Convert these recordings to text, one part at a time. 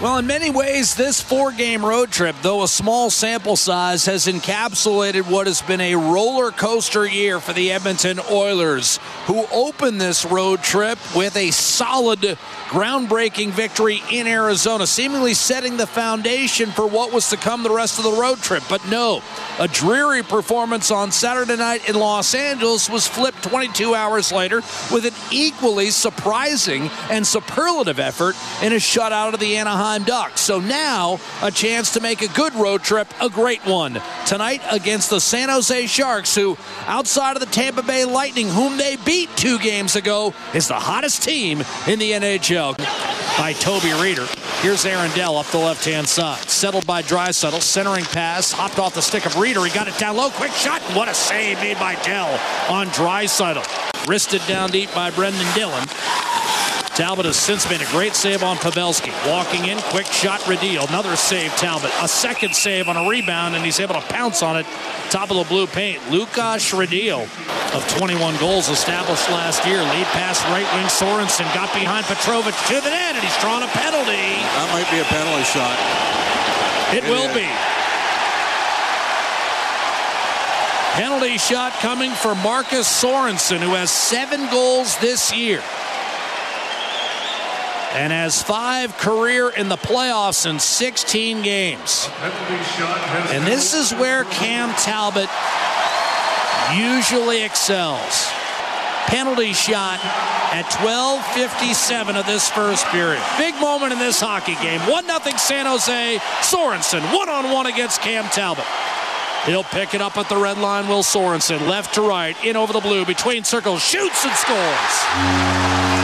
Well, in many ways, this four game road trip, though a small sample size, has encapsulated what has been a roller coaster year for the Edmonton Oilers, who opened this road trip with a solid, groundbreaking victory in Arizona, seemingly setting the foundation for what was to come the rest of the road trip. But no, a dreary performance on Saturday night in Los Angeles was flipped 22 hours later with an equally surprising and superlative effort in a shutout of the Anaheim. Ducks. So now a chance to make a good road trip a great one. Tonight against the San Jose Sharks, who outside of the Tampa Bay Lightning, whom they beat two games ago, is the hottest team in the NHL. By Toby Rieder. Here's Aaron Dell up the left hand side. Settled by Draisaitl. Centering pass. Hopped off the stick of Rieder. He got it down low. Quick shot. What a save made by Dell on Draisaitl. Wristed down deep by Brendan Dillon. Talbot has since made a great save on Pavelski. Walking in, quick shot, Radil. Another save, Talbot. A second save on a rebound, and he's able to pounce on it. Top of the blue paint. Lukas Radil of 21 goals established last year. Lead pass right wing. Sorensen got behind Petrovic to the net, and he's drawn a penalty. That might be a penalty shot. It, it will is. be. Penalty shot coming for Marcus Sorensen, who has seven goals this year and has five career in the playoffs in 16 games. And this is where Cam Talbot usually excels. Penalty shot at 12:57 of this first period. Big moment in this hockey game. 1-0 San Jose. Sorensen one-on-one against Cam Talbot. He'll pick it up at the red line. Will Sorensen left to right, in over the blue, between circles, shoots and scores.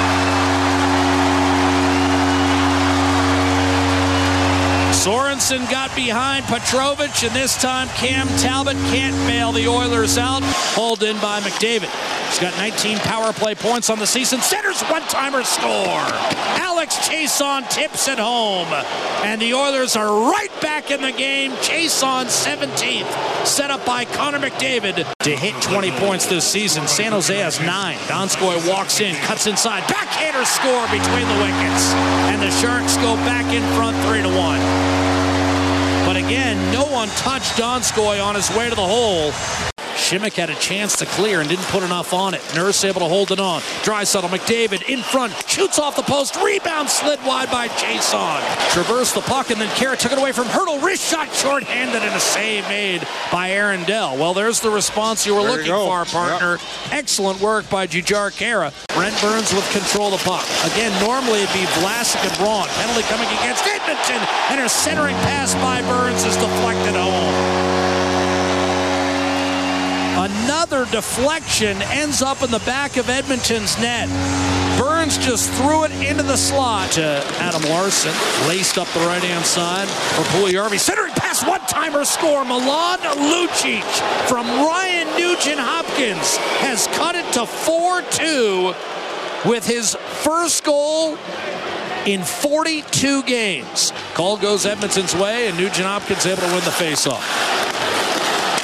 Sorensen got behind Petrovic, and this time Cam Talbot can't bail the Oilers out. Hauled in by McDavid. He's got 19 power play points on the season. Centers one-timer score. Alex Chiasson tips it home. And the Oilers are right back in the game. Chiasson 17th. Set up by Connor McDavid to hit 20 points this season. San Jose has nine. Donskoi walks in, cuts inside. Backhander score between the wickets. And the Sharks go back in front 3 to 1. Again, no one touched Donskoi on his way to the hole. Simek had a chance to clear and didn't put enough on it. Nurse able to hold it on. Draisaitl, McDavid in front, shoots off the post, rebound slid wide by Jason. Traverse the puck and then Khaira took it away from Hertl. Wrist shot short-handed and a save made by Aaron Dell. Well, there's the response you were there looking you for, partner. Yep. Excellent work by Jujhar Khaira. Brent Burns with control of the puck. Again, normally it'd be Vlasic and Braun. Penalty coming against Edmonton, and her centering pass by Burns is deflected home. Another deflection ends up in the back of Edmonton's net. Burns just threw it into the slot to Adam Larsson. Laced up the right hand side for Puljujarvi. Centering pass, one timer score. Milan Lucic from Ryan Nugent Hopkins has cut it to 4 2 with his first goal in 42 games. Call goes Edmonton's way, and Nugent Hopkins able to win the faceoff.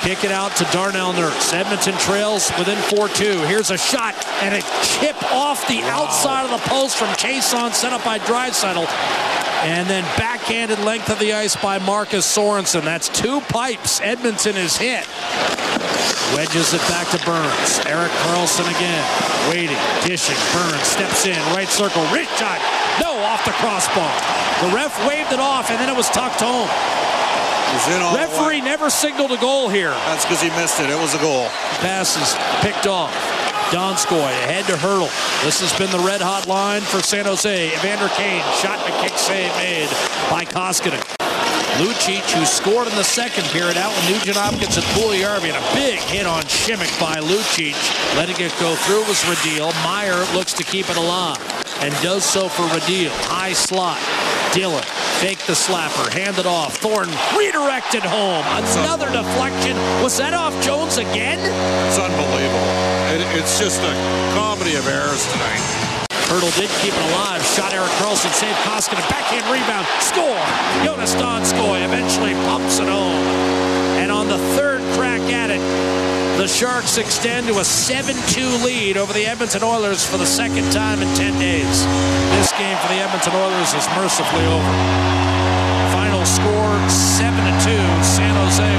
Kick it out to Darnell Nurse. Edmonton trails within 4-2. Here's a shot and a chip off the wow. outside of the post from Chiasson, set up by Draisaitl. And then backhanded length of the ice by Marcus Sorensen. That's two pipes. Edmonton is hit. Wedges it back to Burns. Erik Karlsson again. Waiting, dishing. Burns steps in. Right circle. Rich shot. No, off the crossbar. The ref waved it off, and then it was tucked home. Referee never signaled a goal here. That's because he missed it. It was a goal. Pass is picked off. Donskoi ahead to Hertl. This has been the red hot line for San Jose. Evander Kane shot and a kick save made by Koskinen. Lucic, who scored in the second period, out with Nugent Hopkins and Puljujarvi, and a big hit on Simek by Lucic. Letting it go through was Radil. Meier looks to keep it alive and does so for Radil. High slot. Dillon fake the slapper, hand it off. Thornton redirected home. Another deflection. Was that off Jones again? It's unbelievable. It, it's just a comedy of errors tonight. Hertl did keep it alive. Shot Erik Karlsson, saved Koskinen. Backhand rebound. Score. Joonas Donskoi eventually pumps it home. And on the third crack at it, the Sharks extend to a 7-2 lead over the Edmonton Oilers for the second time in 10 days. This game for the Edmonton Oilers is mercifully over. Final score 7-2, San Jose